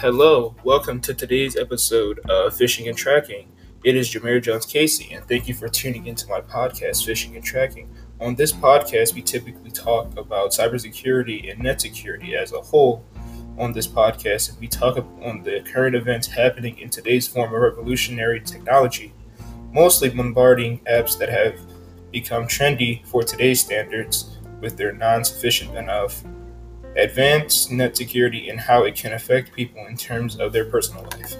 Hello, welcome to today's episode of Fishing and Tracking. It is Jameer Jones Casey, and thank you for tuning into my podcast, Fishing and Tracking. On this podcast, we typically talk about cybersecurity and net security as a whole. On this podcast, and we talk on the current events happening in today's form of revolutionary technology, mostly bombarding apps that have become trendy for today's standards with their non sufficient enough advanced net security and how it can affect people in terms of their personal life.